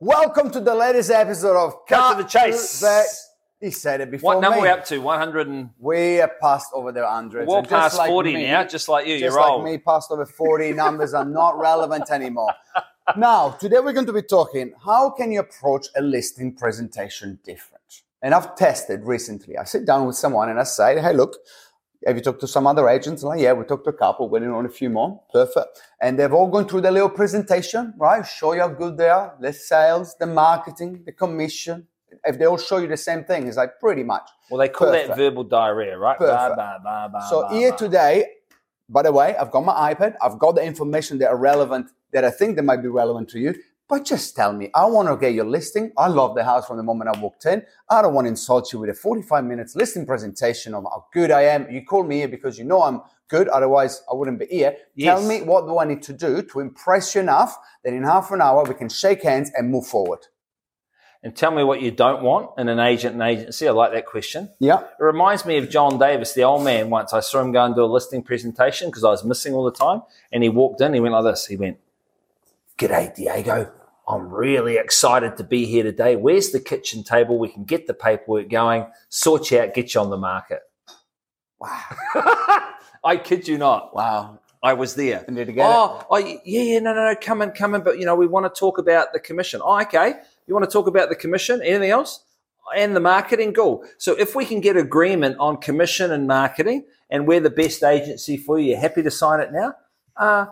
Welcome to the latest episode of Cut to the Chase. the- he said it before What number me. are we up to? 100 and We are past over the hundreds. well and past like 40 me- now, just like you. Just You're like old. me, past over 40 numbers are not relevant anymore. Now, today we're going to be talking how can you approach a listing presentation different? And I've tested recently. I sit down with someone and I say, hey, look, have you talked to some other agents? Like, yeah, we talked to a couple, waiting on a few more. Perfect. And they've all gone through the little presentation, right? Show you how good they are, the sales, the marketing, the commission. If they all show you the same thing, it's like pretty much. Well, they call Perfect. that verbal diarrhea, right? Perfect. Bah, bah, bah, So here today, by the way, I've got my iPad. I've got the information that are relevant, that I think that might be relevant to you. But just tell me, I want to get your listing. I love the house from the moment I walked in. I don't want to insult you with a 45 minutes listing presentation of how good I am. You call me here because you know I'm good. Otherwise, I wouldn't be here. Tell me what do I need to do to impress you enough that in half an hour we can shake hands and move forward. And tell me what you don't want in an agent and agency. I like that question. Yeah. It reminds me of John Davis, the old man. Once I saw him go and do a listing presentation because I was missing all the time. And he walked in, he went like this. He went, G'day, Diego. I'm really excited to be here today. Where's the kitchen table? We can get the paperwork going, sort you out, get you on the market. Wow. I kid you not. Wow. I was there. And did you get it? oh, oh, yeah, yeah, no, no, no, come in, come in. But, you know, we want to talk about the commission. Oh, okay. You want to talk about the commission? Anything else? And the marketing? goal. So if we can get agreement on commission and marketing and we're the best agency for you, happy to sign it now? Uh,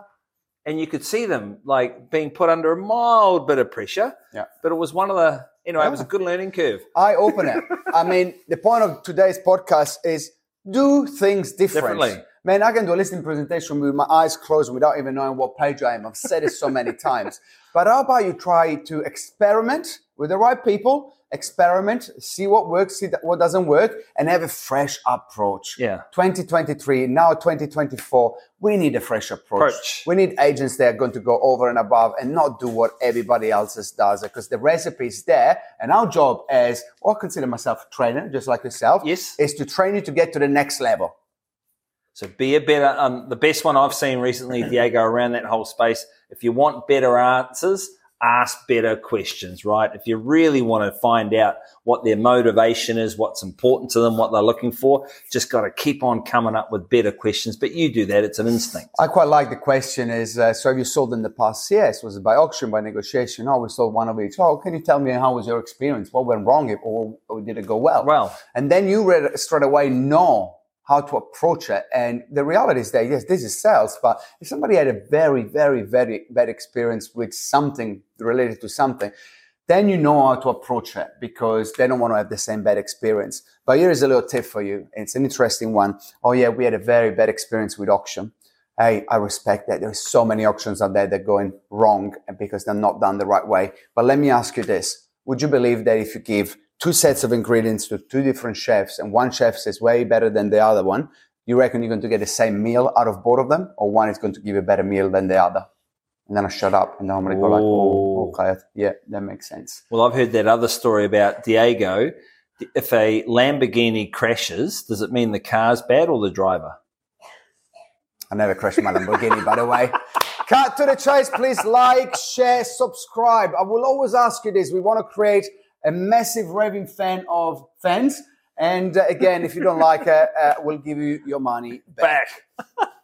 and you could see them like being put under a mild bit of pressure. Yeah. But it was one of the, you know, it was a good learning curve. I open it. I mean, the point of today's podcast is do things different. Differently. Man, I can do a listing presentation with my eyes closed without even knowing what page I am. I've said it so many times. But how about you try to experiment with the right people, experiment, see what works, see what doesn't work, and have a fresh approach. Yeah. 2023, now 2024, we need a fresh approach. Approach. We need agents that are going to go over and above and not do what everybody else does because the recipe is there. And our job as, well, I consider myself a trainer, just like yourself, Yes. is to train you to get to the next level. So be a better, um, the best one I've seen recently, Diego, around that whole space. If you want better answers, ask better questions, right? If you really want to find out what their motivation is, what's important to them, what they're looking for, just got to keep on coming up with better questions. But you do that. It's an instinct. I quite like the question is, uh, so have you sold in the past? Yes. Was it by auction, by negotiation? Oh, we sold one of each. Oh, can you tell me how was your experience? What went wrong or, or did it go well? Well, And then you read straight away know how to approach it. And the reality is that, yes, this is sales, but if somebody had a very, very, very bad experience with something related to something, then you know how to approach it because they don't want to have the same bad experience. But here is a little tip for you. It's an interesting one. Oh, yeah, we had a very bad experience with auction. Hey, I respect that. There's so many auctions out there that are going wrong because they're not done the right way. But let me ask you this. Would you believe that if you give two sets of ingredients to two different chefs and one chef says way better than the other one, you reckon you're going to get the same meal out of both of them or one is going to give you a better meal than the other? And then I shut up and then I'm going to go like, oh, okay. Yeah, that makes sense. well, I've heard that other story about Diego. If a Lamborghini crashes, does it mean the car's bad or the driver? I never crashed my Lamborghini, by the way. Cut to the chase, please like, share, subscribe. I will always ask you this. We want to create a massive raving fan of fans. And uh, again, if you don't like it, uh, we'll give you your money back. Back.